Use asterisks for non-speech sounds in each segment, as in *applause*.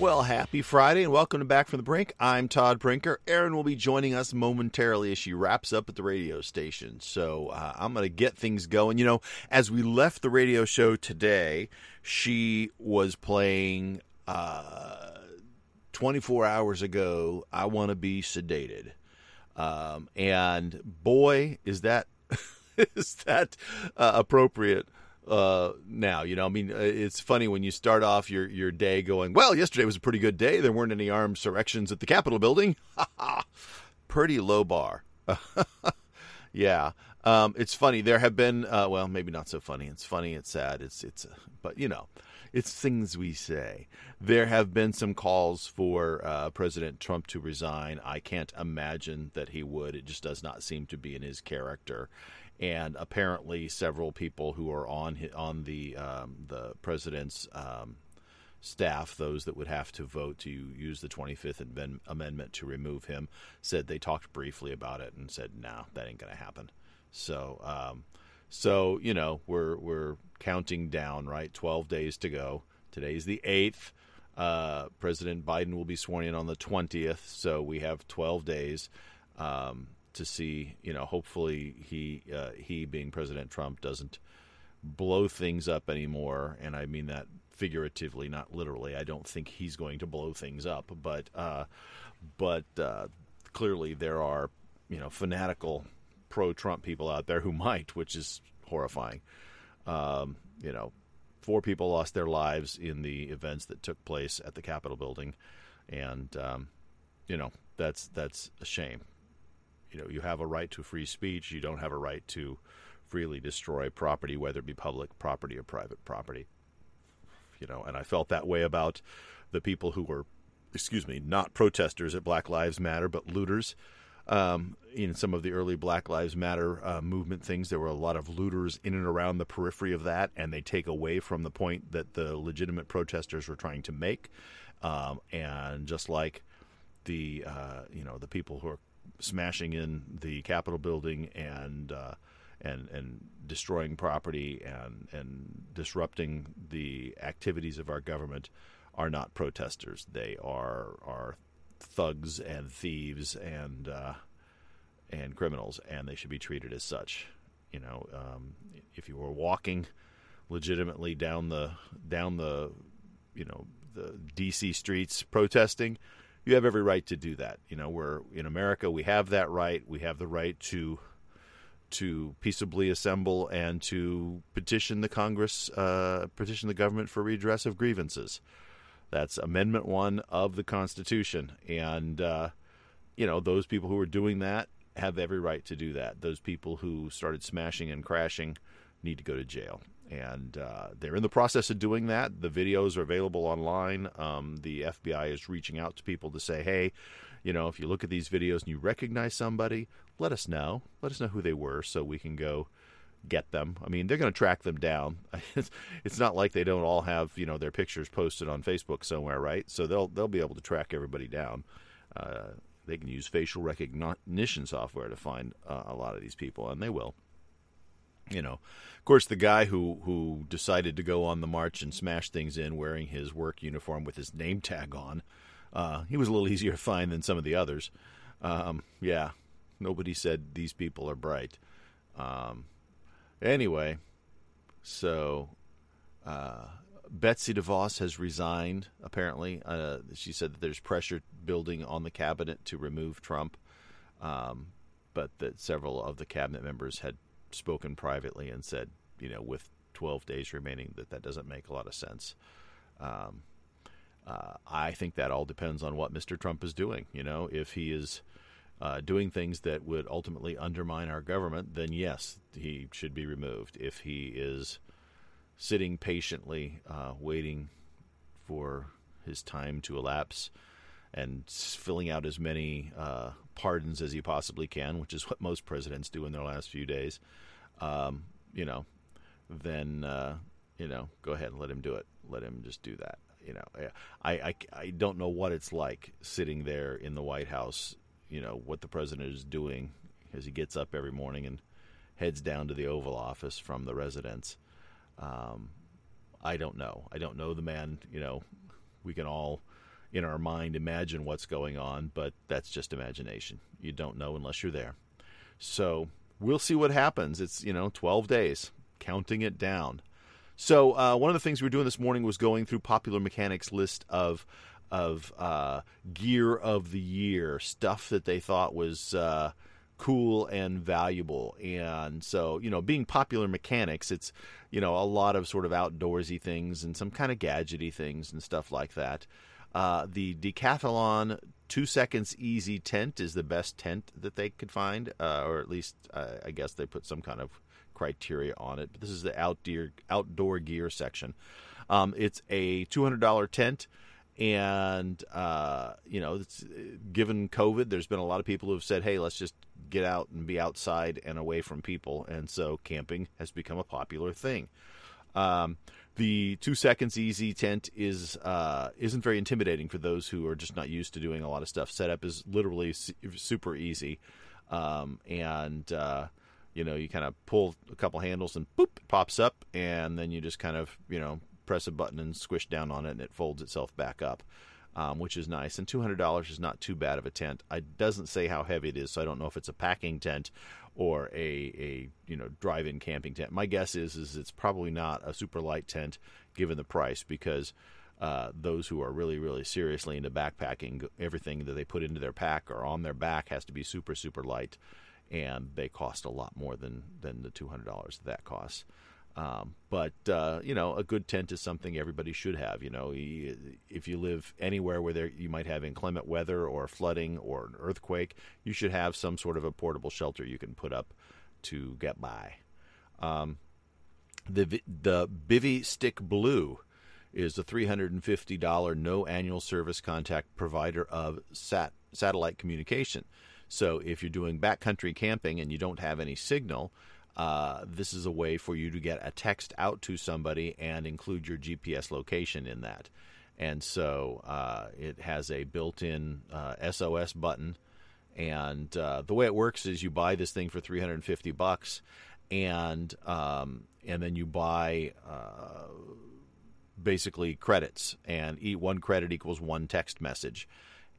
Well, happy Friday and welcome to Back from the Brink. I'm Todd Brinker. Erin will be joining us momentarily as she wraps up at the radio station. So uh, I'm going to get things going. You know, as we left the radio show today, she was playing uh, 24 hours ago, I Want to Be Sedated. Um, and boy, is that. *laughs* is that uh, appropriate uh, now. You know, I mean, uh, it's funny when you start off your your day going, "Well, yesterday was a pretty good day. There weren't any armed insurrections at the Capitol building." *laughs* Pretty low bar. *laughs* yeah. Um, it's funny. There have been, uh, well, maybe not so funny. It's funny. It's sad. It's it's, but you know, it's things we say. There have been some calls for uh, President Trump to resign. I can't imagine that he would. It just does not seem to be in his character and apparently several people who are on on the um, the president's um, staff, those that would have to vote to use the 25th Amendment to remove him, said they talked briefly about it and said, "No, that ain't going to happen." So, um, so you know, we're we're counting down, right? 12 days to go. Today's the eighth. Uh, President Biden will be sworn in on the 20th, so we have 12 days. Um, to see, you know, hopefully he uh, he being President Trump doesn't blow things up anymore, and I mean that figuratively, not literally. I don't think he's going to blow things up, but uh, but uh, clearly there are you know fanatical pro-Trump people out there who might, which is horrifying. Um, you know, four people lost their lives in the events that took place at the Capitol building, and um, you know that's that's a shame you know you have a right to free speech. You don't have a right to freely destroy property, whether it be public property or private property. You know, and I felt that way about the people who were, excuse me, not protesters at Black Lives Matter, but looters. Um, in some of the early Black Lives Matter uh, movement things, there were a lot of looters in and around the periphery of that, and they take away from the point that the legitimate protesters were trying to make. Um, and just like the uh, you know the people who are smashing in the Capitol building and uh, and and destroying property and and disrupting the activities of our government are not protesters. They are are thugs and thieves and uh, and criminals, and they should be treated as such. You know, um, if you were walking legitimately down the down the you know the DC streets protesting, you have every right to do that. You know, we're in America, we have that right. We have the right to to peaceably assemble and to petition the Congress, uh, petition the government for redress of grievances. That's Amendment One of the Constitution, and uh, you know those people who are doing that have every right to do that. Those people who started smashing and crashing need to go to jail and uh, they're in the process of doing that. The videos are available online. Um, the FBI is reaching out to people to say, hey, you know, if you look at these videos and you recognize somebody, let us know. Let us know who they were so we can go get them. I mean, they're going to track them down. *laughs* it's not like they don't all have you know their pictures posted on Facebook somewhere, right? So they'll they'll be able to track everybody down. Uh, they can use facial recognition software to find uh, a lot of these people, and they will you know, of course, the guy who who decided to go on the march and smash things in wearing his work uniform with his name tag on, uh, he was a little *laughs* easier to find than some of the others. Um, yeah, nobody said these people are bright. Um, anyway, so uh, Betsy DeVos has resigned. Apparently, uh, she said that there's pressure building on the cabinet to remove Trump, um, but that several of the cabinet members had spoken privately and said, you know, with 12 days remaining, that that doesn't make a lot of sense. Um, uh, I think that all depends on what Mr. Trump is doing. You know, if he is uh, doing things that would ultimately undermine our government, then yes, he should be removed. If he is sitting patiently, uh, waiting for his time to elapse, and filling out as many uh, pardons as he possibly can, which is *laughs* what most presidents do in their last few days, um, you know, then uh, you know, go ahead and let him do it. Let him just do that. you know, I, I I don't know what it's like sitting there in the White House. You know what the president is doing as he gets up every morning and heads down to the Oval Office from the residence. Um, I don't know. I don't know the man. You know, we can all, in our mind, imagine what's going on, but that's just imagination. You don't know unless you're there. So we'll see what happens. It's you know 12 days, counting it down. So uh, one of the things we were doing this morning was going through Popular Mechanics list of of uh, gear of the year stuff that they thought was uh, cool and valuable. And so, you know, being popular mechanics, it's, you know, a lot of sort of outdoorsy things and some kind of gadgety things and stuff like that. Uh, the Decathlon two seconds easy tent is the best tent that they could find, uh, or at least uh, I guess they put some kind of criteria on it. But this is the outdoor outdoor gear section. Um, it's a two hundred dollar tent and uh, you know, given COVID, there's been a lot of people who have said, "Hey, let's just get out and be outside and away from people," and so camping has become a popular thing. Um, the two seconds easy tent is uh, isn't very intimidating for those who are just not used to doing a lot of stuff. Setup is literally super easy, um, and uh, you know you kind of pull a couple handles and boop, it pops up, and then you just kind of you know press a button and squish down on it, and it folds itself back up, um, which is nice. And two hundred dollars is not too bad of a tent. It doesn't say how heavy it is, so I don't know if it's a packing tent or a a you know drive-in camping tent. My guess is is it's probably not a super light tent given the price because. Uh, those who are really, really seriously into backpacking, everything that they put into their pack or on their back has to be super, super light, and they cost a lot more than than the two hundred dollars that costs. Um, but uh, you know, a good tent is something everybody should have. You know, if you live anywhere where there you might have inclement weather or flooding or an earthquake, you should have some sort of a portable shelter you can put up to get by. Um, the the Bivy Stick Blue is the $350 no annual service contact provider of sat, satellite communication. So if you're doing backcountry camping and you don't have any signal, uh, this is a way for you to get a text out to somebody and include your GPS location in that. And so uh, it has a built in uh, SOS button. And uh, the way it works is you buy this thing for 350 bucks, and um, and then you buy uh, basically credits, and one credit equals one text message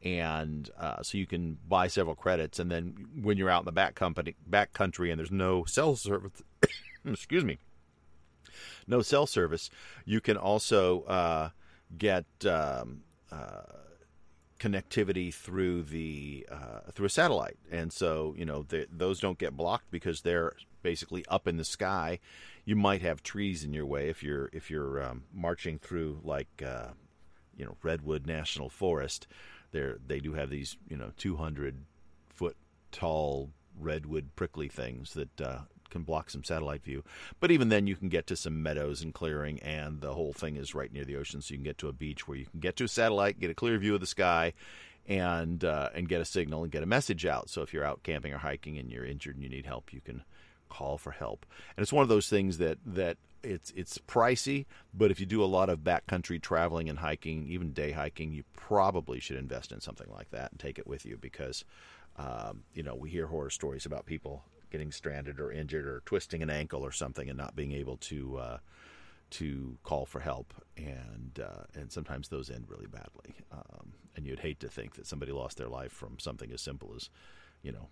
and uh, so you can buy several credits, and then when you're out in the back company, back country, and there's no cell service, *coughs* excuse me, no cell service, you can also uh, get um, uh, connectivity through the uh, through a satellite, and so you know the, those don't get blocked because they're basically up in the sky. You might have trees in your way if you're if you're um, marching through like uh, you know Redwood National Forest they they do have these you know 200 foot tall redwood prickly things that uh, can block some satellite view. But even then, you can get to some meadows and clearing, and the whole thing is right near the ocean, so you can get to a beach where you can get to a satellite, get a clear view of the sky, and uh, and get a signal and get a message out. So if you're out camping or hiking and you're injured and you need help, you can call for help. And it's one of those things that that it's it's pricey, but if you do a lot of backcountry traveling and hiking, even day hiking, you probably should invest in something like that and take it with you because um, you know we hear horror stories about people getting stranded or injured or twisting an ankle or something and not being able to uh, to call for help, and uh, and sometimes those end really badly. Um, and you'd hate to think that somebody lost their life from something as simple as you know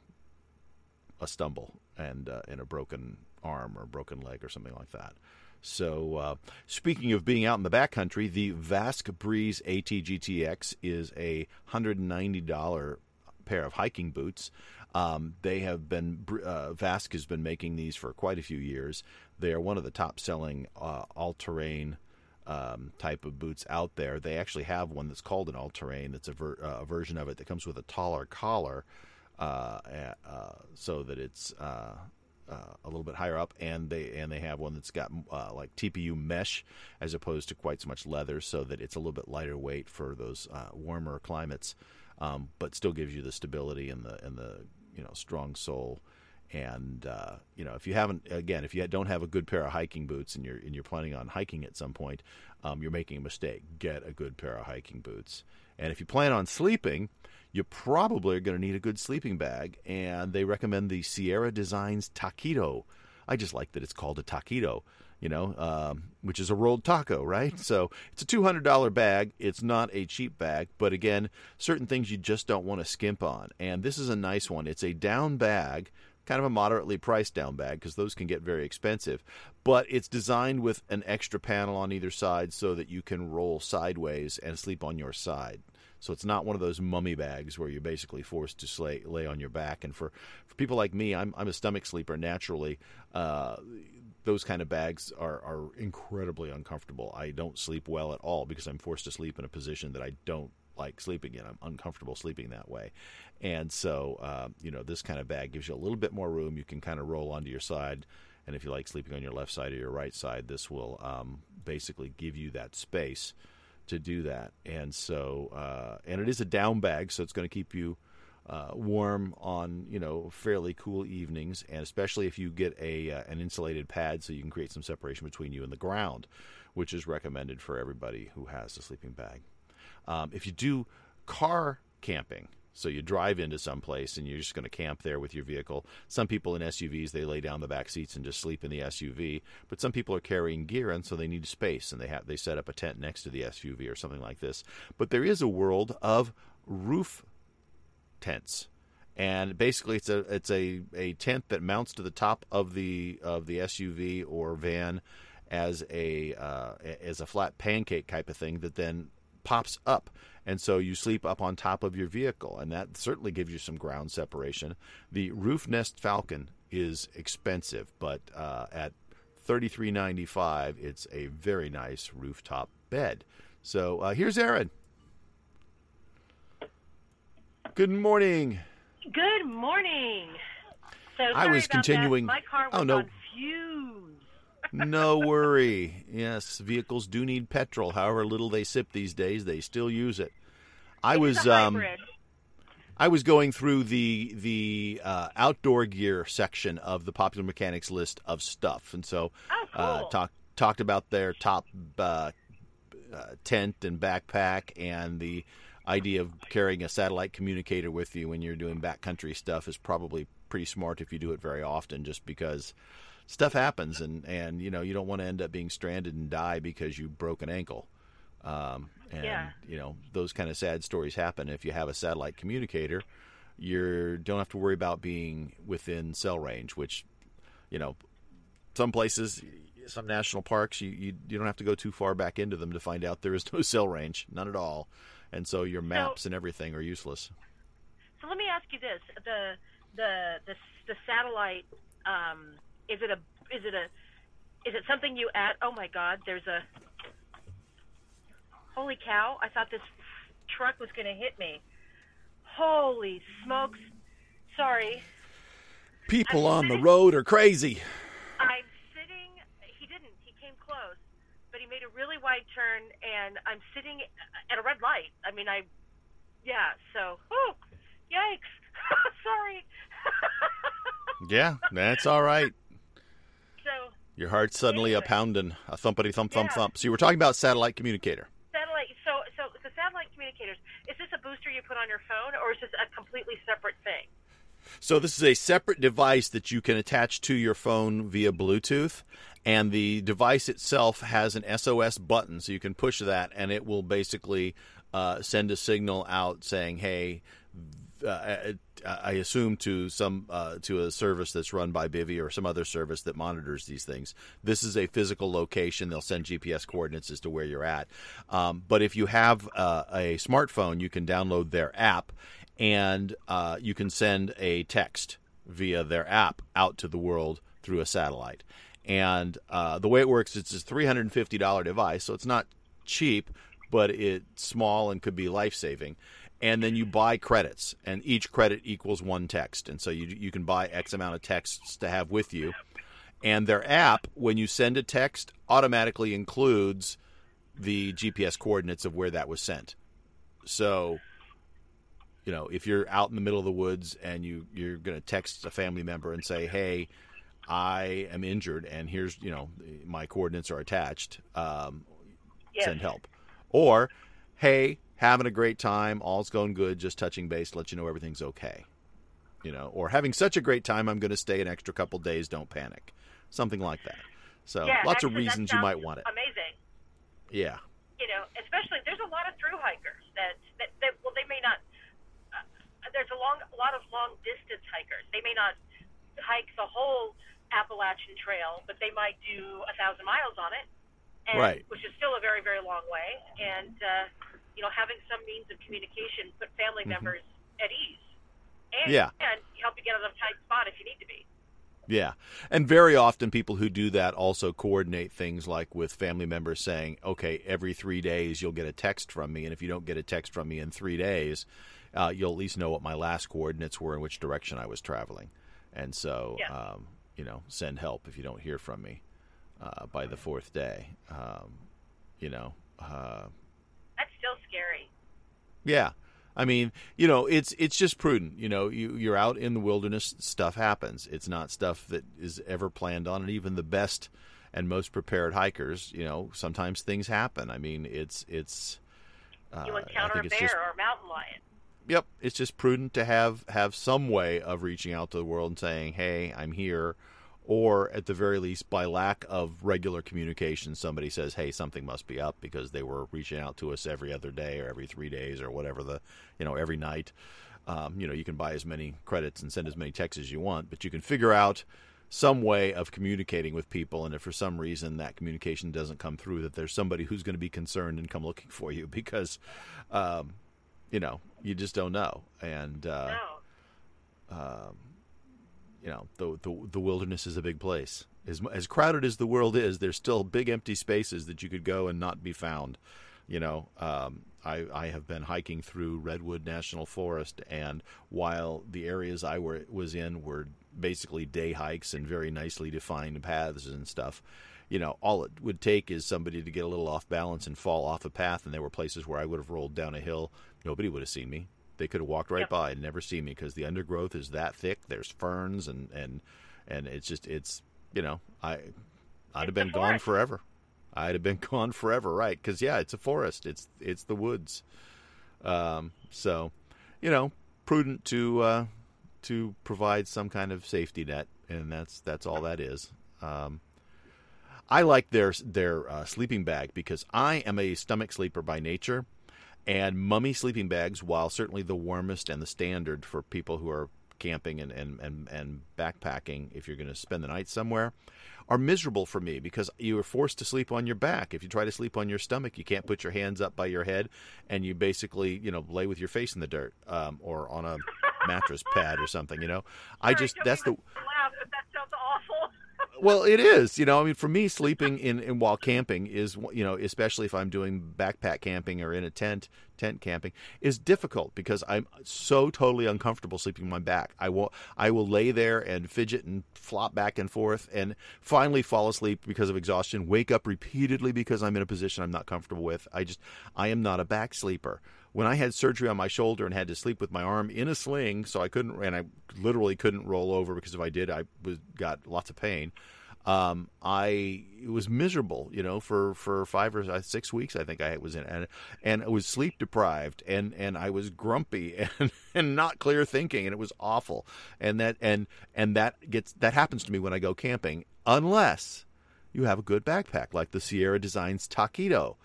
a stumble and uh, a broken arm or broken leg or something like that. So, uh, speaking of being out in the backcountry, the Vasque Breeze ATGTX is a $190 pair of hiking boots. Um, they have been, uh, Vasque has been making these for quite a few years. They are one of the top selling uh, all terrain um, type of boots out there. They actually have one that's called an all terrain, that's a, ver- uh, a version of it that comes with a taller collar. Uh, uh, so that it's uh, uh, a little bit higher up, and they and they have one that's got uh, like TPU mesh as opposed to quite so much leather, so that it's a little bit lighter weight for those uh, warmer climates, um, but still gives you the stability and the and the you know strong sole. And you know, if you haven't, again, if you don't have a good pair of hiking boots and you're and you're planning on hiking at some point, um, you're making a mistake. Get a good pair of hiking boots. And if you plan on sleeping, you probably are going to need a good sleeping bag. And they recommend the Sierra Designs Taquito. I just like that it's called a taquito you know, um, which is a rolled taco, right? So it's a $200 bag. It's not a cheap bag, but again, certain things you just don't want to skimp on. And this is a nice one. It's a down bag, kind of a moderately priced down bag because those can get very expensive, but it's designed with an extra panel on either side so that you can roll sideways and sleep on your side. So it's not one of those mummy bags where you're basically forced to slay, lay on your back. And for, for people like me, I'm, I'm a stomach sleeper naturally. Uh, those kind of bags are, are incredibly uncomfortable. I don't sleep well at all because I'm forced to sleep in a position that I don't like sleeping in. I'm uncomfortable sleeping that way. And so, uh, you know, this kind of bag gives you a little bit more room. You can kind of roll onto your side. And if you like sleeping on your left side or your right side, this will um, basically give you that space to do that. And so, uh, and it is a down bag, so it's going to keep you uh, warm on you know fairly cool evenings, and especially if you get a uh, an insulated pad, so you can create some separation between you and the ground, which is recommended for everybody who has a sleeping bag. Um, if you do car camping, so you drive into some place and you're just going to camp there with your vehicle. Some people in SUVs they lay down the back seats and just sleep in the SUV, but some people are carrying gear and so they need space and they have they set up a tent next to the SUV or something like this. But there is a world of roof tents. And basically, it's a it's a, a tent that mounts to the top of the of the SUV or van as a uh, as a flat pancake type of thing that then pops up, and so you sleep up on top of your vehicle, and that certainly gives you some ground separation. The Roofnest Falcon is expensive, but uh, at thirty three ninety five, it's a very nice rooftop bed. So uh, here's Erin. Good morning. Good morning. So I was continuing. That. My car was oh, no. on. No worry. Yes, vehicles do need petrol. However little they sip these days, they still use it. I was um, I was going through the the uh, outdoor gear section of the popular mechanics list of stuff, and so oh, cool. uh, talked talked about their top uh, uh, tent and backpack and the idea of carrying a satellite communicator with you when you're doing backcountry stuff is probably pretty smart if you do it very often, just because stuff happens and and you know you don't want to end up being stranded and die because you broke an ankle. Um, and yeah. you know those kind of sad stories happen if you have a satellite communicator. You don't have to worry about being within cell range, which you know some places some national parks you, you you don't have to go too far back into them to find out there is no *laughs* cell range none at all and so your maps so, and everything are useless. So let me ask you this: the the the, the satellite um, is it a is it a is it something you add? Oh my God! There's a holy cow! I thought this truck was going to hit me. Holy smokes! Sorry. People I'm on sitting, the road are crazy. I'm sitting. He didn't. He came close but he made a really wide turn, and I'm sitting at a red light. I mean, I, yeah. So, oh, yikes! *laughs* Sorry. *laughs* yeah, that's all right. Your heart's suddenly anyway. a pounding, a thumpity thump thump Yeah. thump. So you were talking about satellite communicator. satellite. So, so the satellite communicators. Is this a booster you put on your phone, or is this a completely separate thing? So this is a separate device that you can attach to your phone via Bluetooth, and the device itself has an SOS button, so you can push that, and it will basically uh, send a signal out saying, "Hey." Uh, I assume to some uh, to a service that's run by Bivy or some other service that monitors these things. This is a physical location. They'll send GPS coordinates as to where you're at. Um, but if you have uh, a smartphone, you can download their app, and uh, you can send a text via their app out to the world through a satellite. And uh, the way it works, it's a $350 device, so it's not cheap, but it's small and could be life saving. And then you buy credits, and each credit equals one text. And so you, you can buy X amount of texts to have with you. And their app, when you send a text, automatically includes the GPS coordinates of where that was sent. So you know, if you're out in the middle of the woods and you you're going to text a family member and say, "Hey, I am injured, and here's you know my coordinates are attached. Um, Yes. Send help." Or, "Hey, having a great time, all's going good, just touching base, let you know everything's okay." You know, or having such a great time, I'm going to stay an extra couple days. Don't panic, something like that. So yeah, lots of actually, that reasons you might want it. Amazing. Yeah, you know, especially there's a lot of through hikers that, that, that well, they may not. Uh, there's a long, a lot of long distance hikers. They may not hike the whole Appalachian Trail, but they might do a thousand miles on it, and, Right. which is still a very, very long way. And uh, you know, having some means of communication put family members at ease, and Mm-hmm. Yeah. and help you get out of a tight spot if you need to be. Yeah. And very often people who do that also coordinate things like with family members saying, okay, every three days you'll get a text from me. And if you don't get a text from me in three days, uh, you'll at least know what my last coordinates were and which direction I was traveling. And so, Yeah. um, you know, send help if you don't hear from me uh, by the fourth day. Um, you know, uh, scary. yeah. I mean, you know, it's it's just prudent. You know, you you're out in the wilderness, stuff happens. It's not stuff that is ever planned on, and even the best and most prepared hikers, you know, sometimes things happen. I mean, it's it's. Uh, You encounter a bear just or a mountain lion. yep. It's just prudent to have have some way of reaching out to the world and saying, "Hey, I'm here," or at the very least, by lack of regular communication, somebody says, "Hey, something must be up," because they were reaching out to us every other day or every three days or whatever the, you know, every night. Um, you know, you can buy as many credits and send as many texts as you want, but you can figure out some way of communicating with people. And if for some reason that communication doesn't come through, that there's somebody who's going to be concerned and come looking for you *laughs* because, um, you know, you just don't know. And uh, No. You know, the, the the wilderness is a big place. As as crowded as the world is, there's still big empty spaces that you could go and not be found. You know, um, I I have been hiking through Redwood National Forest, and while the areas I were was in were basically day hikes and very nicely defined paths and stuff, you know, all it would take is somebody to get a little off balance and fall off a path, and there were places where I would have rolled down a hill. Nobody would have seen me. They could have walked right by and never see me because the undergrowth is that thick. There's ferns and and and it's just it's you know I I'd It's have been gone forever. I'd have been *laughs* gone forever, right? Because yeah, it's a forest. It's it's the woods. Um, so, you know, prudent to uh, to provide some kind of safety net, and that's that's all that is. Um, I like their their uh, sleeping bag because I am a stomach sleeper by nature, and mummy sleeping bags, while certainly the warmest and the standard for people who are camping and and and, and backpacking, if you're going to spend the night somewhere, are miserable for me because you are forced to sleep on your back. If you try to sleep on your stomach, you can't put your hands up by your head, and you basically you know lay with your face in the dirt um, or on a mattress pad or something. You know, I just that's the laugh, but that sounds awful. *laughs* well, it is. You know, I mean, for me, sleeping in, in while camping is, you know, especially if I'm doing backpack camping or in a tent, tent camping, is difficult because I'm so totally uncomfortable sleeping on my back. I will, I will lay there and fidget and flop back and forth, and finally fall asleep because of exhaustion. Wake up repeatedly because I'm in a position I'm not comfortable with. I just, I am not a back sleeper. When I had surgery on my shoulder and had to sleep with my arm in a sling, so I couldn't, and I literally couldn't roll over because if I did, I was got lots of pain um, I was miserable, you know, for, for five or uh, six weeks. I think I was in, and and I was sleep deprived, and, and I was grumpy *laughs* and, and not clear thinking, and it was awful. And that and and that gets that happens to me when I go camping, unless you have a good backpack like the Sierra Designs Taquito,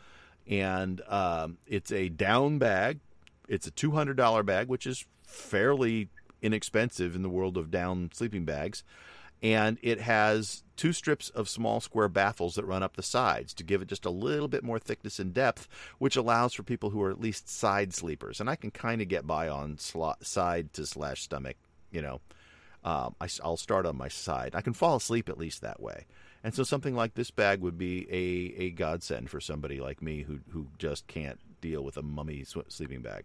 and um, it's a down bag. It's a two hundred dollar bag, which is fairly inexpensive in the world of down sleeping bags and it has two strips of small square baffles that run up the sides to give it just a little bit more thickness and depth, which allows for people who are at least side sleepers. And I can kind of get by on sli- side to slash stomach, you know. Um, I, will start on my side. I can fall asleep at least that way. And so something like this bag would be a, a godsend for somebody like me who, who just can't deal with a mummy sw- sleeping bag.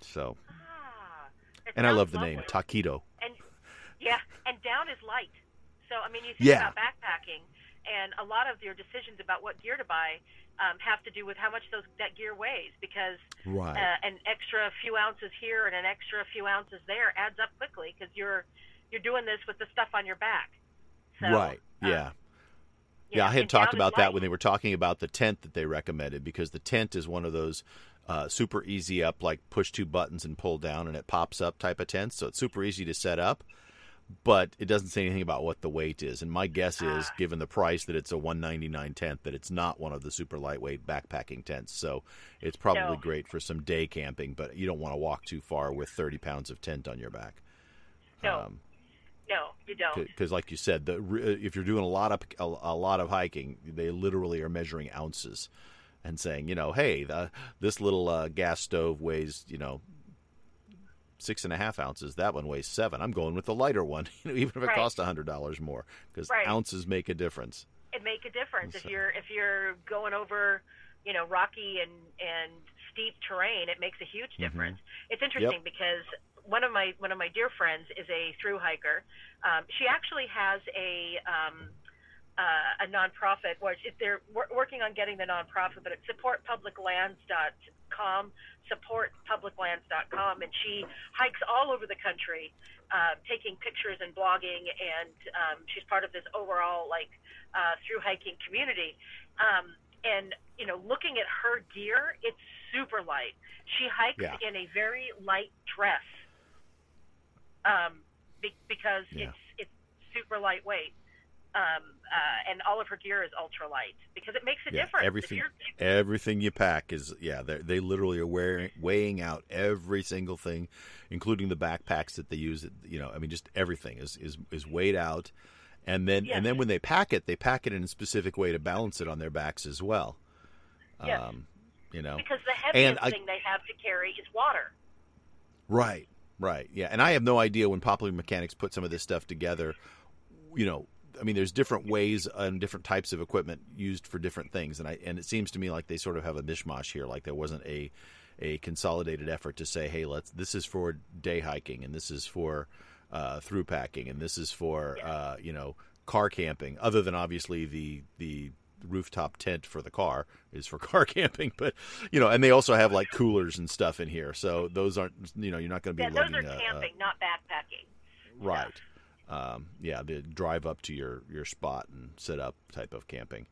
So, Ah, and I love the name lovely. Taquito. And yeah, and down is light. So I mean, you think Yeah. about backpacking, and a lot of your decisions about what gear to buy um, have to do with how much those that gear weighs because Right. uh, an extra few ounces here and an extra few ounces there adds up quickly because you're you're doing this with the stuff on your back. So, right. um, Yeah. you yeah, I had talked about that when they were talking about the tent that they recommended because the tent is one of those uh, super easy up, like push two buttons and pull down and it pops up type of tents. So it's super easy to set up, but it doesn't say anything about what the weight is. And my guess is, Ah. given the price that it's a 199 tent, that it's not one of the super lightweight backpacking tents. So it's probably No. great for some day camping, but you don't want to walk too far with 30 pounds of tent on your back. No. Um, No, you don't. because like you said the if you're doing a lot of a, a lot of hiking they literally are measuring ounces and saying you know hey the, this little uh, gas stove weighs you know six and a half ounces that one weighs seven i'm going with the lighter one *laughs* you know, even if it Right. costs a hundred dollars more because Right. ounces make a difference it make a difference if you're if you're going over you know rocky and and steep terrain it makes a huge Mm-hmm. difference it's interesting because one of my one of my dear friends is a through hiker um, she actually has a um, uh, a nonprofit where they're wor- working on getting the nonprofit but it's supportpubliclands.com supportpubliclands.com and she hikes all over the country uh, taking pictures and blogging and um, she's part of this overall like uh, through hiking community. Um, and you know, looking at her gear, it's super light. She hikes Yeah. in a very light dress um, be- because Yeah. it's it's super lightweight. Um, uh, and all of her gear is ultra light because it makes a Yeah, difference. Everything- everything you pack is yeah they they literally are wearing, weighing out every single thing including the backpacks that they use you know i mean just everything is is is weighed out and then Yes. and then when they pack it they pack it in a specific way to balance it on their backs as well Yes. um you know because the heaviest I- thing they have to carry is water. right right yeah and i have no idea when popular mechanics put some of this stuff together you know I mean, there's different ways and different types of equipment used for different things, and I and it seems to me like they sort of have a mishmash here. Like there wasn't a a consolidated effort to say, hey, let's this is for day hiking, and this is for uh, through packing, and this is for uh, you know car camping. Other than obviously the the rooftop tent for the car is for *laughs* car camping, but you know, and they also have like coolers and stuff in here. So those aren't you know you're not going to be Yeah, those lugging are a- a- camping, not backpacking. Right. Um, yeah, the drive up to your, your spot and set up type of camping.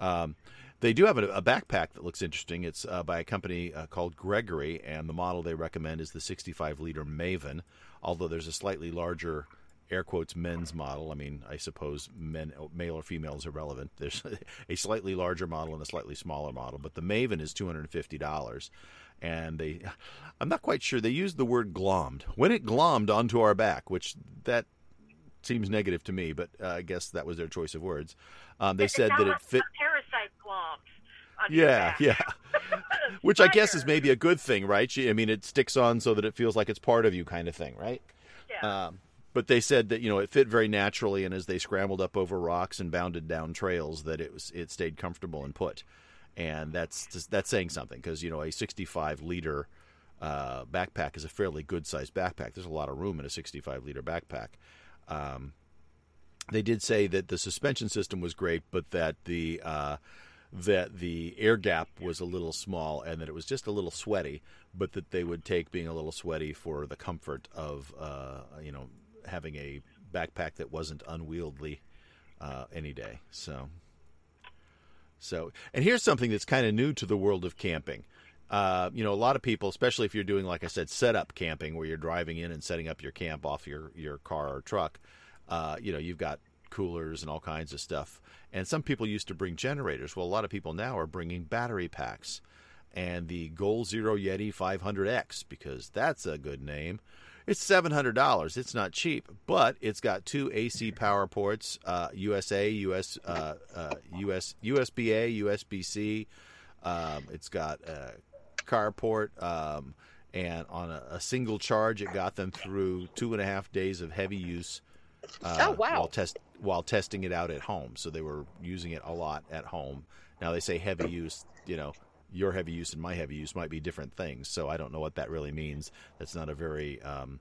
Um, they do have a, a backpack that looks interesting. It's uh, by a company uh, called Gregory, and the model they recommend is the 65 liter Maven. Although there's a slightly larger, air quotes, men's model. I mean, I suppose men, male or female is irrelevant. There's *laughs* a slightly larger model and a slightly smaller model, but the Maven is $250 and they *laughs* i'm not quite sure they used the word glommed when it glommed onto our back which that seems negative to me but uh, i guess that was their choice of words um, they It- said that it fit parasite glomps. yeah yeah *laughs* which i guess is maybe a good thing right i mean it sticks on so that it feels like it's part of you kind of thing right Yeah. um, but they said that you know it fit very naturally, and as they scrambled up over rocks and bounded down trails, that it was it stayed comfortable and put, and that's that's saying something because you know a 65 liter uh, backpack is a fairly good sized backpack. There's a lot of room in a 65 liter backpack. Um, they did say that the suspension system was great, but that the uh, that the air gap was a little small and that it was just a little sweaty, but that they would take being a little sweaty for the comfort of uh, you know having a backpack that wasn't unwieldy uh, any day. So, so and here's something that's kind of new to the world of camping. Uh, you know, a lot of people, especially if you're doing, like I said, setup camping, where you're driving in and setting up your camp off your your car or truck. Uh, you know, you've got coolers and all kinds of stuff. And some people used to bring generators. Well, a lot of people now are bringing battery packs. And the Goal Zero Yeti 500X, because that's a good name, it's $700. It's not cheap, but it's got two AC power ports, uh, USA, US, uh, uh, US, USB-A, USB-C. Um, it's got a carport, um, and on a, a single charge, it got them through two and a half days of heavy use. Uh, Oh, wow. While test while testing it out at home, so they were using it a lot at home. Now they say heavy use, you know, your heavy use and my heavy use might be different things. So I don't know what that really means. That's not a very um,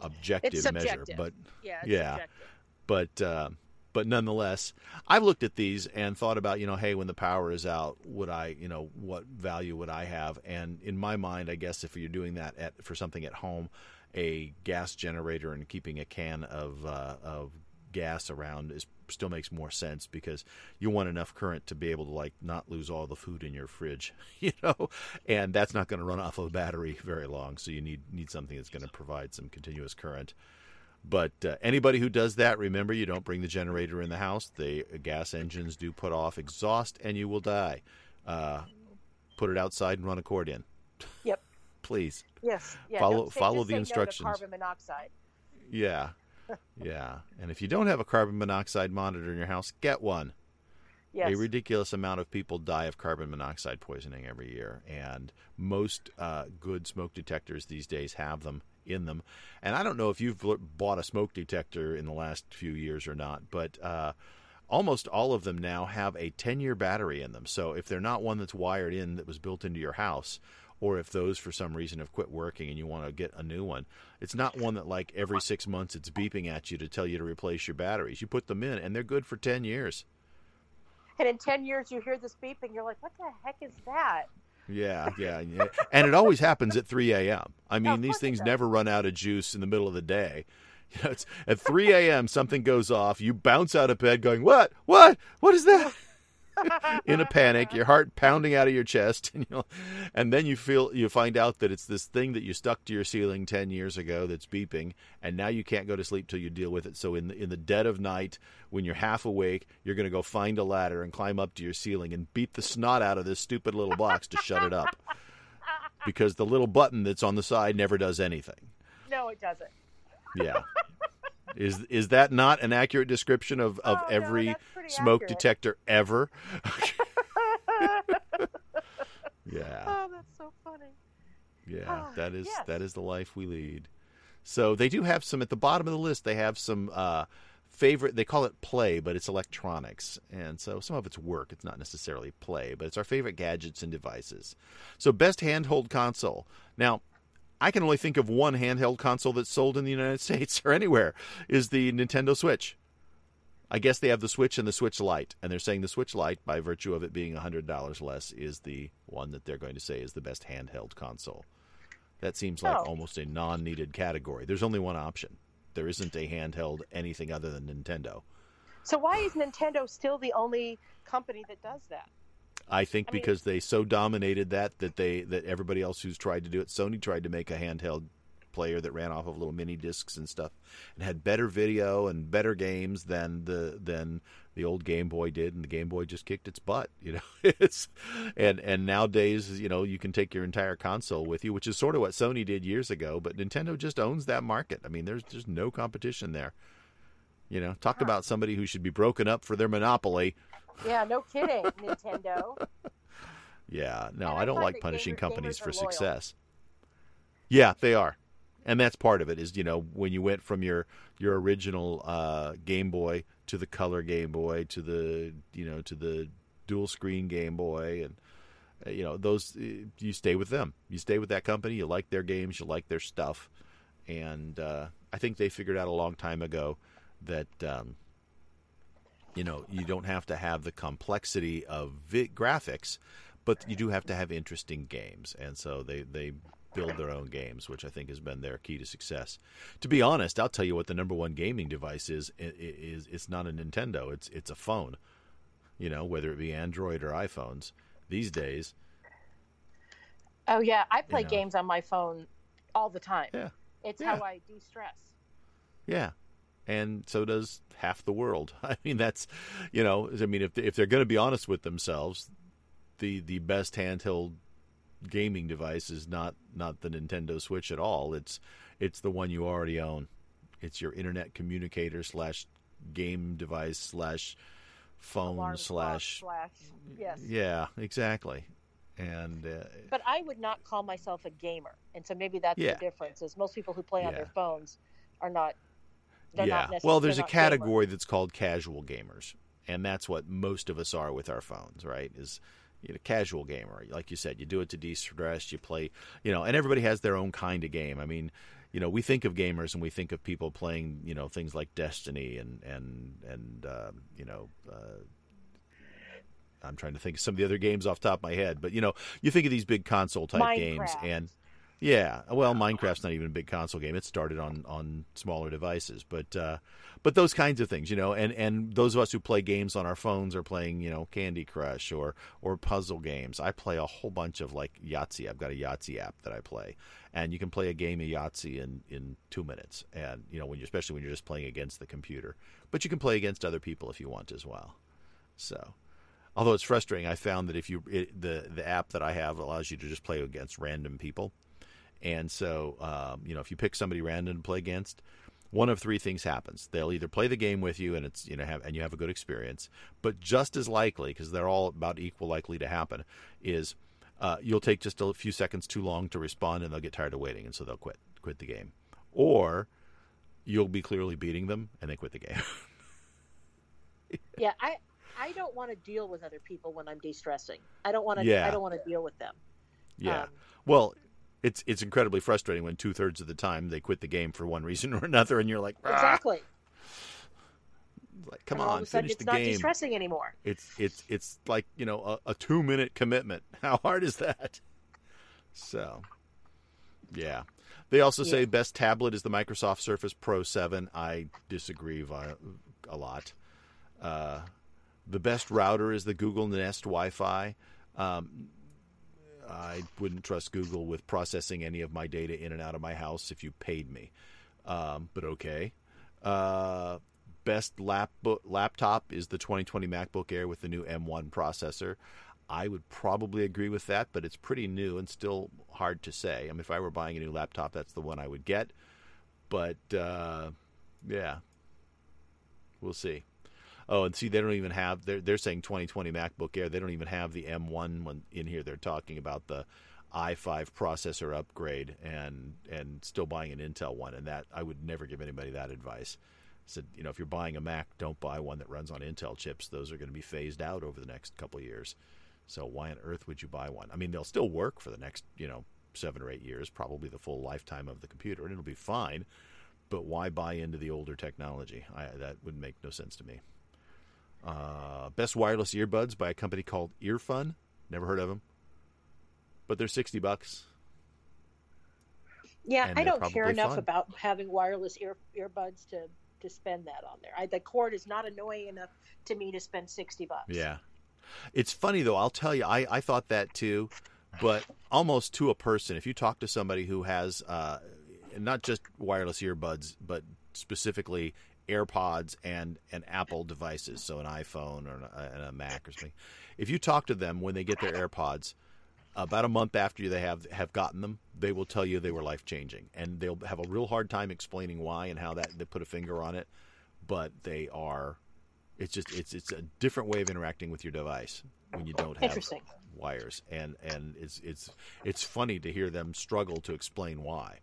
objective measure, but Yeah. It's Yeah. subjective. but uh, but nonetheless, I've looked at these and thought about, you know, hey, when the power is out, would I, you know, what value would I have? And in my mind, I guess if you're doing that at, for something at home, a gas generator and keeping a can of uh, of gas around is still makes more sense because you want enough current to be able to like not lose all the food in your fridge, *laughs* you know, and that's not going to run off of a battery very long. So you need need something that's going to provide some continuous current. But uh, anybody who does that, remember you don't bring the generator in the house. The uh, gas engines do put off exhaust, and you will die. Uh, put it outside and run a cord in. Yep. *laughs* Please. Yes. Yeah. Follow- follow the say no instructions. carbon monoxide. Yeah. Yeah. And if you don't have a carbon monoxide monitor in your house, get one. Yes. A ridiculous amount of people die of carbon monoxide poisoning every year, and most uh, good smoke detectors these days have them in them. And I don't know if you've bought a smoke detector in the last few years or not, but uh, almost all of them now have a 10 year battery in them. So if they're not one that's wired in that was built into your house, or if those for some reason have quit working and you want to get a new one, it's not one that like every six months it's beeping at you to tell you to replace your batteries. You put them in and they're good for 10 years. And in ten years, you hear this beeping, you're like, "What the heck is that?" Yeah, yeah, yeah. And it always happens at 3 a.m. I mean, of these things never run out of juice in the middle of the day. *laughs* You know, it's at 3 a.m. something goes off. You bounce out of bed, going, "What? What? What is that?" *laughs* in a panic, your heart pounding out of your chest, and you and then you feel you find out that it's this thing that you stuck to your ceiling ten years ago that's beeping, and now you can't go to sleep till you deal with it. So in the, in the dead of night, when you're half awake, you're going to go find a ladder and climb up to your ceiling and beat the snot out of this stupid little box to shut it up, *laughs* because the little button that's on the side never does anything. No, it doesn't. Yeah. *laughs* Is is that not an accurate description of, of Oh, every pretty smoke accurate. detector ever? *laughs* yeah. Oh, that's so funny. Yeah, Ah, that is yes. that is the life we lead. So they do have some at the bottom of the list. They have some uh, favorite. They call it play, but it's electronics, and so some of it's work. It's not necessarily play, but it's our favorite gadgets and devices. So best handheld console. Now, I can only think of one handheld console that's sold in the United *laughs* States or anywhere is the Nintendo Switch. I guess they have the Switch and the Switch Lite, and they're saying the Switch Lite, by virtue of it being hundred dollars less, is the one that they're going to say is the best handheld console. That seems like Oh. almost a non-needed category. There's only one option. There isn't a handheld anything other than Nintendo. So why is Nintendo still the only company that does that? I think I mean- because they so dominated that that they that everybody else who's tried to do it, Sony tried to make a handheld player that ran off of little mini discs and stuff, and had better video and better games than the than the old Game Boy did, and the Game Boy just kicked its butt. *laughs* You know, it's and and nowadays you know you can take your entire console with you, which is sort of what Sony did years ago. But Nintendo just owns that market. I mean, there's just no competition there. You know, talk about somebody who should be broken up for their monopoly. Yeah, no kidding, Nintendo. *laughs* Yeah, no, I I don't like punishing gamers- companies gamers for success. Yeah, they are, and that's part of it. Is you know when you went from your your original uh, Game Boy to the color Game Boy to the you know to the dual screen Game Boy, and uh, you know those uh, you stay with them. You stay with that company. You like their games. You like their stuff, and uh, I think they figured out a long time ago that. Um, you know, you don't have to have the complexity of vi- graphics, but you do have to have interesting games, and so they they build their own games, which I think has been their key to success. To be honest, I'll tell you what the number one gaming device is. i- i- Is it's not a Nintendo. It's it's a phone. You know, whether it be Android or iPhones these days. Oh yeah, I play know. games on my phone all the time. Yeah. It's Yeah. how I de-stress. Yeah, and so does half the world. *laughs* I mean, that's you know, I mean, if if they're going to be honest with themselves, the the best handheld gaming device is not not the Nintendo Switch at all. It's it's the one you already own. It's your internet communicator slash game device slash phone slash slash. Yes. yeah, exactly. And uh, But I would not call myself a gamer, and so maybe that's Yeah. the difference. Is most people who play on their phones are not. They're yeah. well, there's a category that's called casual gamers, and that's what most of us are with our phones, right? Is you know, casual gamer, like you said, you do it to de-stress. You play, you know, and everybody has their own kind of game. I mean, you know, we think of gamers and we think of people playing, you know, things like Destiny and and and uh, you know. Uh, I'm trying to think of some of the other games off the top of my head, but you know, you think of these big console type Minecraft. games, and yeah, well, Minecraft's not even a big console game. It started on on smaller devices, but uh, but those kinds of things, you know, and and those of us who play games on our phones are playing, you know, Candy Crush or or puzzle games. I play a whole bunch of like Yahtzee. I've got a Yahtzee app that I play, and you can play a game of Yahtzee in in two minutes, and you know, when you especially when you're just playing against the computer, but you can play against other people if you want as well. So although it's frustrating, I found that if you it, the the app that I have allows you to just play against random people, and so um, you know if you pick somebody random to play against, one of three things happens: they'll either play the game with you and it's you know have and you have a good experience, but just as likely because they're all about equal likely to happen is uh, you'll take just a few seconds too long to respond and they'll get tired of waiting and so they'll quit quit the game, or you'll be clearly beating them and they quit the game. *laughs* Yeah, I I don't want to deal with other people when I'm de-stressing. I don't want to. Yeah. I don't want to deal with them. Yeah. Um, well, it's it's incredibly frustrating when two thirds of the time they quit the game for one reason *laughs* or another, and you're like, "Ah." Exactly. like come and on, of a sudden finish it's the not game. de-stressing anymore. It's it's it's like you know a, a two minute commitment. *laughs* How hard is that? So, yeah. They also say Yeah. best tablet is the Microsoft Surface Pro 7. I disagree vi- a lot. Uh, the best router is the Google Nest Wi-Fi. Um, I wouldn't trust Google with processing any of my data in and out of my house if you paid me. Um, but okay. Uh, best lap laptop is the 2020 MacBook Air with the new M1 processor. I would probably agree with that, but it's pretty new and still hard to say. I mean, if I were buying a new laptop, that's the one I would get. But uh, yeah, we'll see. Oh, and see, they don't even have. They're they're saying 2020 MacBook Air. They don't even have the M1 one in here. They're talking about the i5 processor upgrade and and still buying an Intel one. And that I would never give anybody that advice. I Said you know if you're buying a Mac, don't buy one that runs on Intel chips. Those are going to be phased out over the next couple years. So why on earth would you buy one? I mean, they'll still work for the next you know seven or eight years, probably the full lifetime of the computer, and it'll be fine. But why buy into the older technology? I, that would make no sense to me. Uh, best wireless earbuds by a company called Earfun. Never heard of them, but they're sixty bucks. Yeah, I don't care enough fun. about having wireless ear earbuds to to spend that on there. I, the cord is not annoying enough to me to spend sixty bucks. Yeah, it's funny though. I'll tell you, I I thought that too, but almost to a person. If you talk to somebody who has uh, not just wireless earbuds, but specifically AirPods and and Apple devices, so an iPhone or a, uh, and a Mac or something. If you talk to them when they get their AirPods, about a month after they have have gotten them, they will tell you they were life changing, and they'll have a real hard time explaining why and how that they put a finger on it. But they are, it's just it's it's a different way of interacting with your device when you don't have wires, and and it's it's it's funny to hear them struggle to explain why,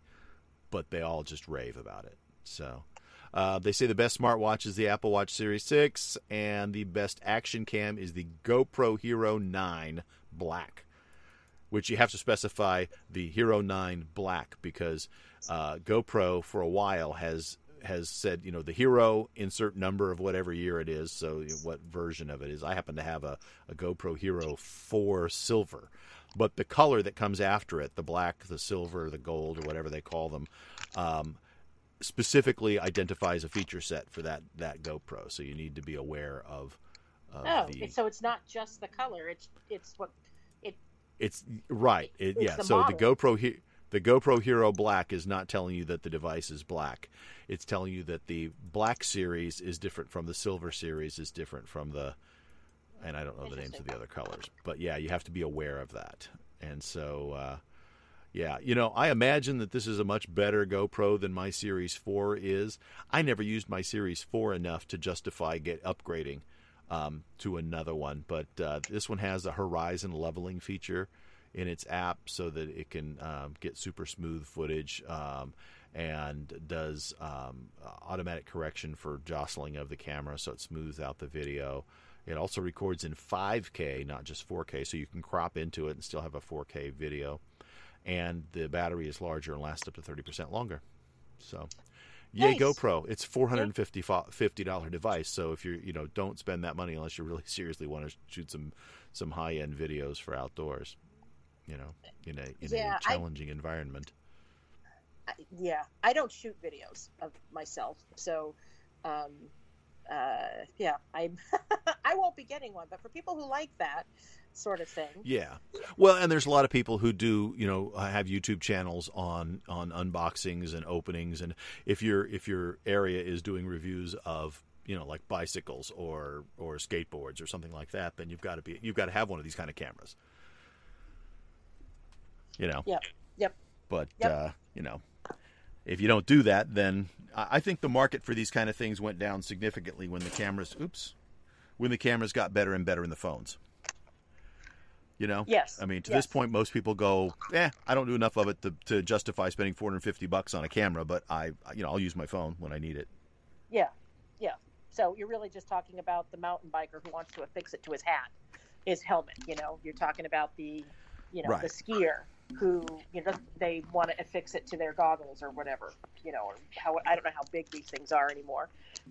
but they all just rave about it. So. Uh, they say the best smartwatch is the Apple Watch Series 6, and the best action cam is the GoPro Hero 9 Black which you have to specify the Hero 9 Black because uh, GoPro for a while has has said you know the Hero insert number of whatever year it is, so what version of it is. I happen to have a, a GoPro Hero 4 Silver, but the color that comes after it, the black, the silver, the gold, or whatever they call them. Um, specifically identifies a feature set for that that GoPro, so you need to be aware of. of Oh, the, so it's not just the color; it's it's what it. It's right. It, It's yeah. the so the. GoPro he- the GoPro Hero Black is not telling you that the device is black. It's telling you that the Black series is different from the Silver series is different from the and I don't know the names of the other colors. But yeah, you have to be aware of that. And so uh yeah, you know, I imagine that this is a much better GoPro than my Series 4 is. I never used my Series 4 enough to justify get upgrading um, to another one, but uh, this one has a horizon leveling feature in its app so that it can um, get super smooth footage um, and does um, automatic correction for jostling of the camera so it smooths out the video. It also records in 5K, not just 4K, so you can crop into it and still have a 4K video. And the battery is larger and lasts up to 30% longer. So, yay Nice. GoPro! It's four hundred and fifty fifty dollar device. So if you're you know don't spend that money unless you really *laughs* seriously want to shoot some some high end videos for outdoors. You know, in a in Yeah, a I- challenging environment. I, yeah, I don't shoot videos of myself, so um, uh, yeah, I'm *laughs* I won't be getting one. But for people who like that sort of thing, Yeah, well, and there's a lot of people who do, you know, have YouTube channels on on unboxings and openings, and if your if your area is doing reviews of, you know, like bicycles or or skateboards or something like that, then you've got to be you've got to have one of these kind of cameras. You know. Yep. Yep. But Yep. uh, you know, if you don't do that, then I I think the market for these kind of things went down significantly when the cameras, oops, when the cameras got better and better in the phones. You know. Yes, I mean, to yes. this point, most people go, "Eh, I don't do enough of it to, to justify spending 450 bucks on a camera, but I, you know, I'll use my phone when I need it." yeah, yeah. So you're really just talking about the mountain biker who wants to affix it to his hat, his helmet. You know, you're talking about the, you know, Right. the skier who you know they want to affix it to their goggles or whatever. You know, or how I don't know how big these things are anymore,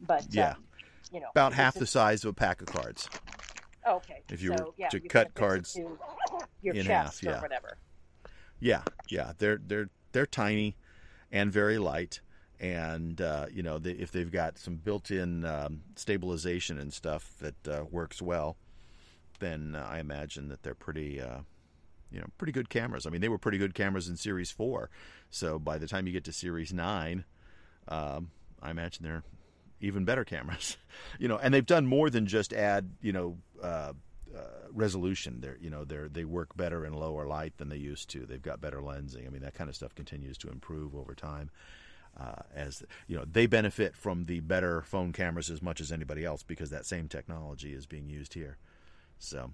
but Yeah. um, you know, About half just- the size of a pack of cards. Okay. If you were yeah, to you cut cards your in chest half, yeah. or whatever. Yeah, yeah, they're they're they're tiny and very light, and uh, you know they, if they've got some built-in um, stabilization and stuff that uh, works well, then uh, I imagine that they're pretty. Uh, you know, pretty good cameras. I mean, they were pretty good cameras in Series Four. So by the time you get to Series Nine, um, I imagine they're even better cameras. *laughs* you know, and they've done more than just add, you know, uh, uh, resolution. They're, you know, they're they work better in lower light than they used to. They've got better lensing. I mean, that kind of stuff continues to improve over time. Uh, as you know, they benefit from the better phone cameras as much as anybody else because that same technology is being used here. So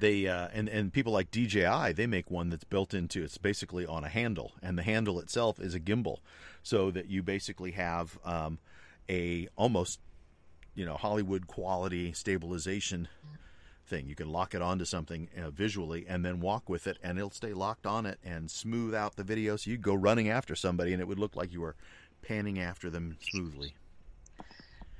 they uh, and and people like DJI they make one that's built into it's basically on a handle and the handle itself is a gimbal so that you basically have um, a almost you know Hollywood quality stabilization thing you can lock it onto something uh, visually and then walk with it and it'll stay locked on it and smooth out the video so you go running after somebody and it would look like you were panning after them smoothly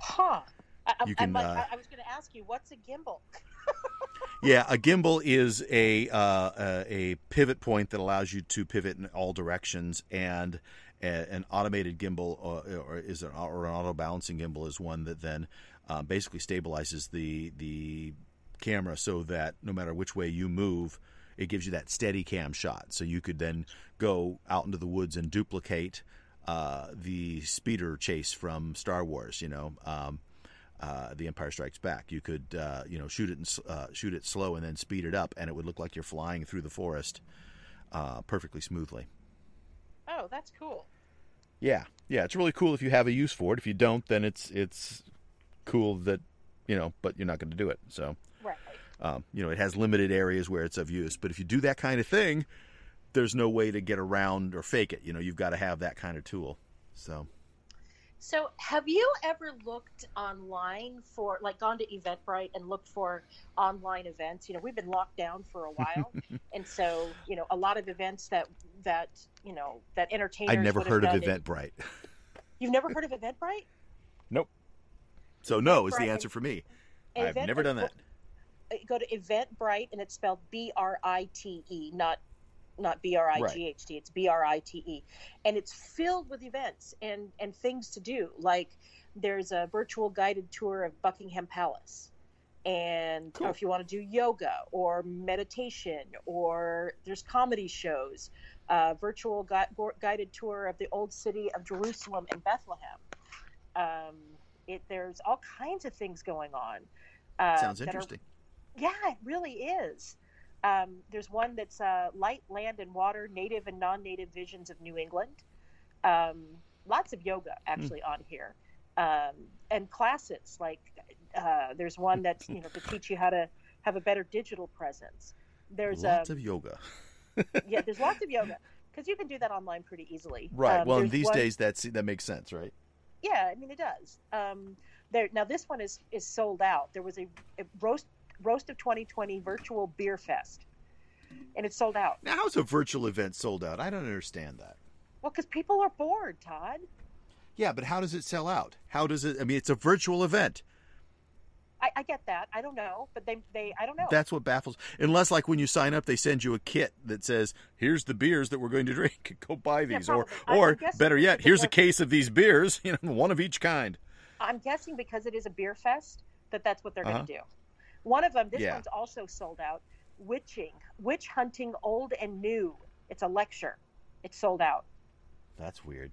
Huh. I, I, can, uh, I was going to ask you, what's a gimbal? *laughs* Yeah, a gimbal is a uh, a pivot point that allows you to pivot in all directions, and an automated gimbal or, or is an, or an auto balancing gimbal is one that then uh, basically stabilizes the the camera so that no matter which way you move, it gives you that steady cam shot. So you could then go out into the woods and duplicate uh, the speeder chase from Star Wars. You know. Um, uh, The Empire Strikes Back. You could, uh, you know, shoot it and uh, shoot it slow and then speed it up, and it would look like you're flying through the forest uh, perfectly smoothly. Oh, that's cool. Yeah, yeah, it's really cool if you have a use for it. If you don't, then it's it's cool that you know, but you're not going to do it. So, Right. um, you know, it has limited areas where it's of use. But if you do that kind of thing, there's no way to get around or fake it. You know, you've got to have that kind of tool. So. So, have you ever looked online for, like, gone to Eventbrite and looked for online events? You know, we've been locked down for a while, *laughs* and so you know, a lot of events that that you know that entertainers. I'd never heard of done in- Eventbrite. *laughs* You've never heard of Eventbrite? Nope. So no is the answer for me. I've never done that. uh, Go to Eventbrite, and it's spelled B R I T E, not not B R I G H T. It's B R I T E, and it's filled with events and and things to do. Like there's a virtual guided tour of Buckingham Palace, and Cool. if you want to do yoga or meditation, or there's comedy shows, uh, virtual go- guided tour of the old city of Jerusalem and Bethlehem. Um, it, there's all kinds of things going on. Uh, Sounds that are interesting. yeah, it really is. Um, there's one that's uh, light, land, and water, native and non-native visions of New England. Um, lots of yoga actually on here, um, and classes like uh, there's one that's you know to teach you how to have a better digital presence. There's Lots um, of yoga. *laughs* yeah, there's lots of yoga because you can do that online pretty easily. Right. Um, well, there's these one- days that's that makes sense, right? yeah, I mean it does. Um, there now this one is is sold out. There was a, a roast roast of 2020 virtual beer fest, and it's sold out. Now, how's a virtual event sold out? I don't understand that. Well, because people are bored, Todd. Yeah, but how does it sell out? How does it? I mean, it's a virtual event. I, I get that. I don't know, but they, they, I don't know. That's what baffles. Unless, like, when you sign up, they send you a kit that says, "Here's the beers that we're going to drink. *laughs* Go buy Yeah, these." or. I- I'm or better yet, here's a case of these beers. *laughs* You know, one of each kind. I'm guessing because it is a beer fest that that's what they're Uh-huh. going to do. One of them, this Yeah. one's also sold out. Witching, witch hunting, old and new. It's a lecture. It's sold out. That's weird.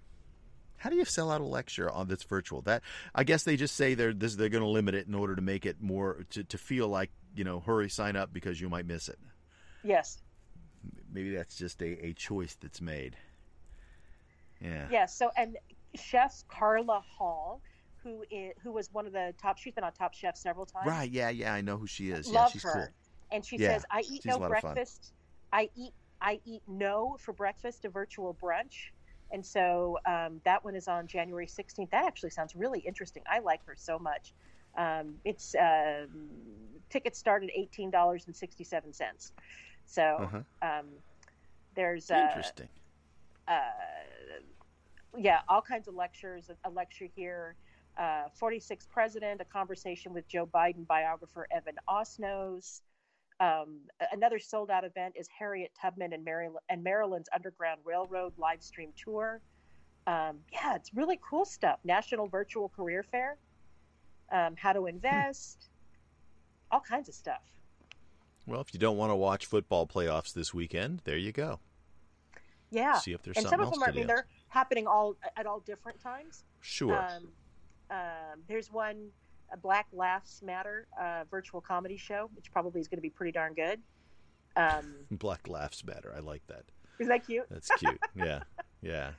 How do you sell out a lecture on that's virtual? That I guess they just say they're this, they're going to limit it in order to make it more to, to feel like you know hurry sign up because you might miss it. Yes, Maybe that's just a, a choice that's made. Yeah. yes. So, and chef Carla Hall, who is who was one of the top. She's been on Top Chef several times. Right. Yeah. Yeah. I know who she is. Love yeah. She's her. cool. And she Yeah, says, "I eat no a lot of fun. breakfast. I eat I eat no for breakfast, a virtual brunch." And so um, that one is on January 16th. That actually sounds really interesting. I like her so much. Um, it's um, tickets start at eighteen dollars and sixty seven cents. So Uh-huh. um, there's uh, Interesting. uh, yeah, all kinds of lectures. A lecture here, uh, 46th president, a conversation with Joe Biden biographer Evan Osnos. Um, another sold out event is Harriet Tubman and, Maryland, and Maryland's Underground Railroad live stream tour. Um, yeah, it's really cool stuff. National Virtual Career Fair, um, how to invest, *laughs* all kinds of stuff. Well, if you don't want to watch football playoffs this weekend, there you go. Yeah, See if there's and some of them are. I mean, they're happening all at all different times. Sure. Um, um, there's one, a Black Laughs Matter uh, virtual comedy show, which probably is going to be pretty darn good. Um, *laughs* Black laughs better. I like that. isn't that cute? That's cute. yeah. Yeah.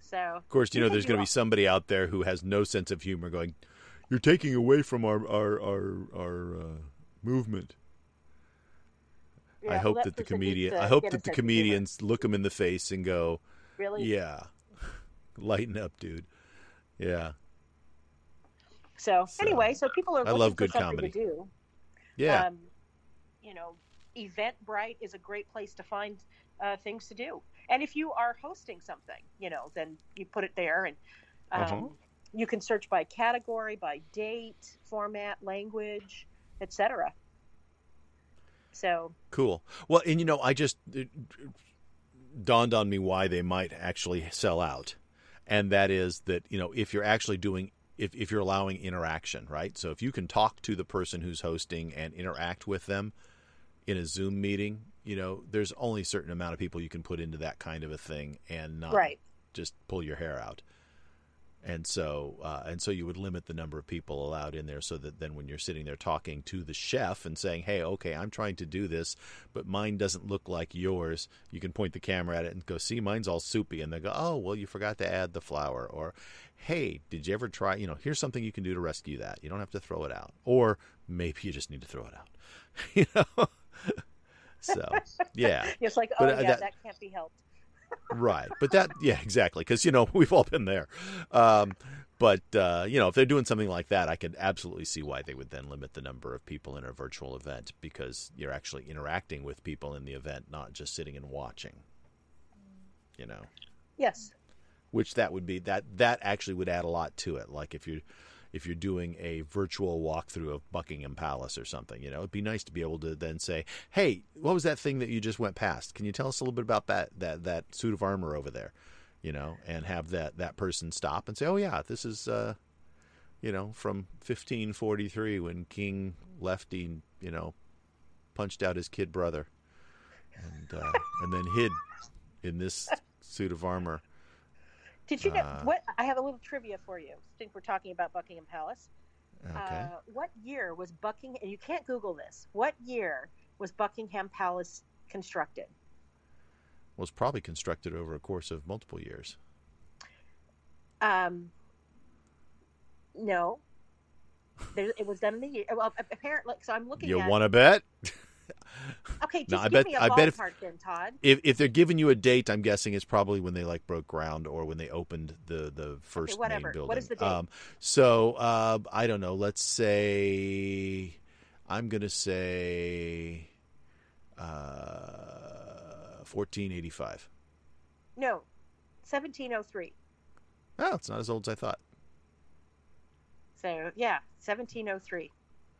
So, Of course, you know there's going to be somebody out there who has no sense of humor going, "You're taking away from our our our our uh, movement." I hope well, that the comedian I hope that the sense of humor. comedians look them in the face and go, really. "Yeah. *laughs* Lighten up, dude." Yeah. So, So, anyway, so people are I looking love for good comedy. to do. Yeah. Um, you know, Eventbrite is a great place to find uh, things to do. And if you are hosting something, you know, then you put it there, and um, Uh-huh. you can search by category, by date, format, language, etc. So, Cool. Well, and you know, I just it dawned on me why they might actually sell out, and that is that you know if you're actually doing if if you're allowing interaction, right? So if you can talk to the person who's hosting and interact with them in a Zoom meeting, you know, there's only a certain amount of people you can put into that kind of a thing and not right. just pull your hair out. And so, uh, and so you would limit the number of people allowed in there, so that then when you're sitting there talking to the chef and saying, "Hey, okay, I'm trying to do this, but mine doesn't look like yours," you can point the camera at it and go, "See, mine's all soupy," and they go, "Oh, well, you forgot to add the flour," or, "Hey, did you ever try? You know, here's something you can do to rescue that. You don't have to throw it out, or maybe you just need to throw it out." *laughs* you know. *laughs* so, yeah. *laughs* It's like, oh But, uh, yeah, that- that can't be helped. Right but that yeah exactly because you know *laughs* we've all been there. Um, but uh, you know if they're doing something like that i could absolutely see why they would then limit the number of people in a virtual event because you're actually interacting with people in the event not just sitting and watching you know? Yes. which that would be that that actually would add a lot to it. Like if you're if you're doing a virtual walkthrough of Buckingham Palace or something, you know, it'd be nice to be able to then say, "Hey, what was that thing that you just went past? Can you tell us a little bit about that that that suit of armor over there?" You know, and have that that person stop and say, "Oh yeah, this is uh, you know, from 1543 when King Lefty, you know, punched out his kid brother and uh, and then hid in this suit of armor." Did you know Uh, what? I have a little trivia for you. Since we're talking about Buckingham Palace, Okay. uh, what year was Buckingham? And you can't Google this. What year was Buckingham Palace constructed? was probably constructed over a course of multiple years. Um, no, there, it was done in the year. Well, apparently, so I'm looking You want to bet? *laughs* okay, just No, I bet- me a I bet if- then, Todd. If if they're giving you a date, I'm guessing it's probably when they like broke ground or when they opened the the first whatever. main building. What is the date? Um, so uh, I don't know. Let's say I'm gonna say uh, 1485. No, 1703. Oh, it's not as old as I thought. So yeah, 1703.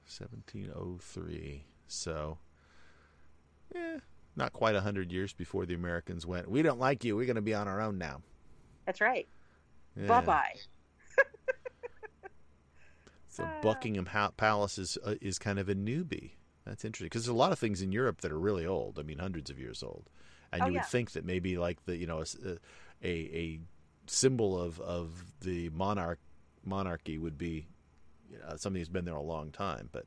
1703. So, yeah, not quite a hundred years before the Americans went. We don't like you. We're going to be on our own now. That's right. Yeah. Bye bye. *laughs* So Buckingham Palace is uh, is kind of a newbie. That's interesting because there's a lot of things in Europe that are really old. I mean, hundreds of years old, and Oh, you would yeah. think that maybe like the you know a uh, a symbol of of the monarch monarchy would be you know, something that's been there a long time. But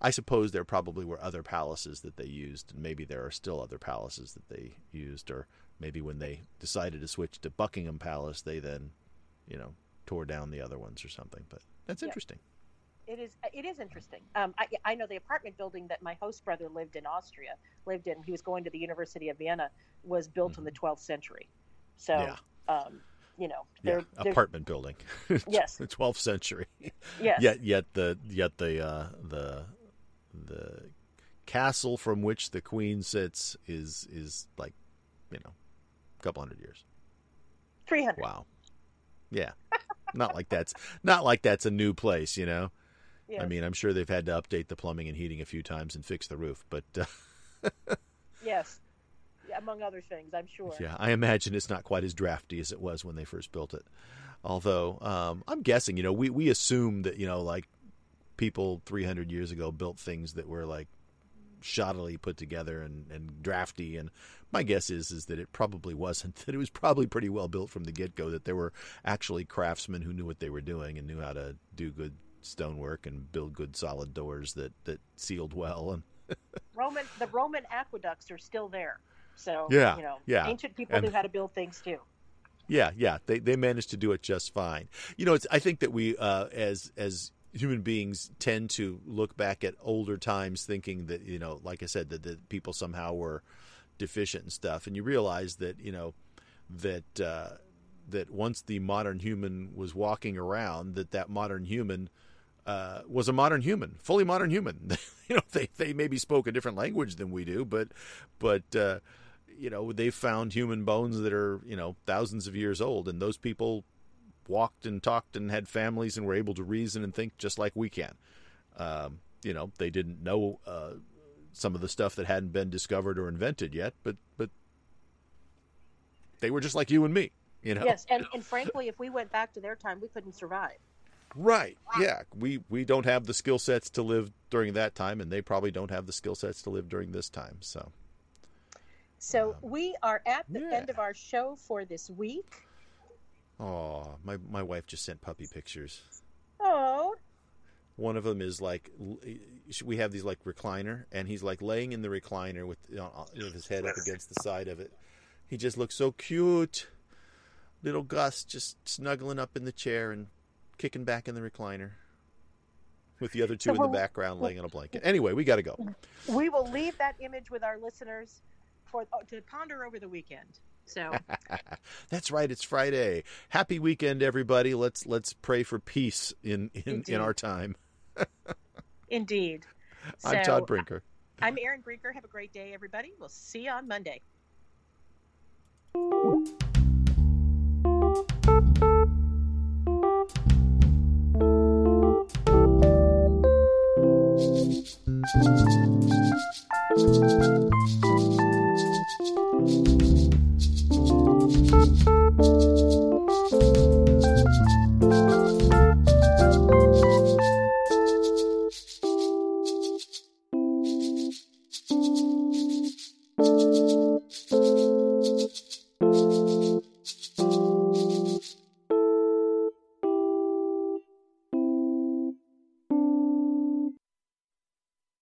I suppose there probably were other palaces that they used, and maybe there are still other palaces that they used, or maybe when they decided to switch to Buckingham Palace, they then you know tore down the other ones or something. But that's Yeah. interesting. It is. It is interesting. Um, I, I know the apartment building that my host brother lived in Austria lived in. He was going to the University of Vienna. Was built in the 12th century. So, Mm-hmm. Yeah. um, you know, Yeah, they're, they're apartment building. *laughs* Yes. the 12th century. yes, Yet, yet the yet the uh, the the castle from which the queen sits is is like you know a couple hundred years. 300. Wow. Yeah. not like that's not like that's a new place, you know. Yes. I mean, I'm sure they've had to update the plumbing and heating a few times and fix the roof, but uh, yes, among other things, I'm sure. Yeah, I imagine it's not quite as drafty as it was when they first built it. Although um, I'm guessing, you know, we we assume that you know, like people 300 years ago built things that were like shoddily put together and, and drafty. And my guess is is that it probably wasn't. *laughs* That it was probably pretty well built from the get go. That there were actually craftsmen who knew what they were doing and knew how to do good stonework and build good solid doors that that sealed well and *laughs* Roman, the Roman aqueducts are still there. So, Yeah, you know, yeah. ancient people And- knew how to build things too. Yeah, yeah, they they managed to do it just fine. You know, it's I think that we uh, as as human beings tend to look back at older times thinking that you know, like I said, that, that people somehow were deficient and stuff, and you realize that you know that uh, that once the modern human was walking around, that that modern human. Uh, was a modern human, fully modern human. *laughs* you know, they they maybe spoke a different language than we do, but but uh, you know they've found human bones that are you know thousands of years old and those people walked and talked and had families and were able to reason and think just like we can um, you know they didn't know uh, some of the stuff that hadn't been discovered or invented yet but but they were just like you and me you know Yes, and, and frankly, if we went back to their time, we couldn't survive. right yeah we we don't have the skill sets to live during that time and they probably don't have the skill sets to live during this time so So we are at the yeah. end of our show for this week. Oh my my wife just sent puppy pictures Oh, One of them is like we have these like recliner, and he's like laying in the recliner with you know, uh, with his head up against the side of it. He just looks so cute, little Gus just snuggling up in the chair and kicking back in the recliner, with the other two So in the background laying on a *laughs* blanket. Anyway, we got to go. we will leave that image with our listeners for oh, to ponder over the weekend. So *laughs* That's right. It's Friday. Happy weekend, everybody. Let's let's pray for peace in in, Indeed. in our time. *laughs* indeed. *laughs* I'm Todd uh, Brinker. I'm Erin Brinker. Have a great day, everybody. We'll see you on Monday.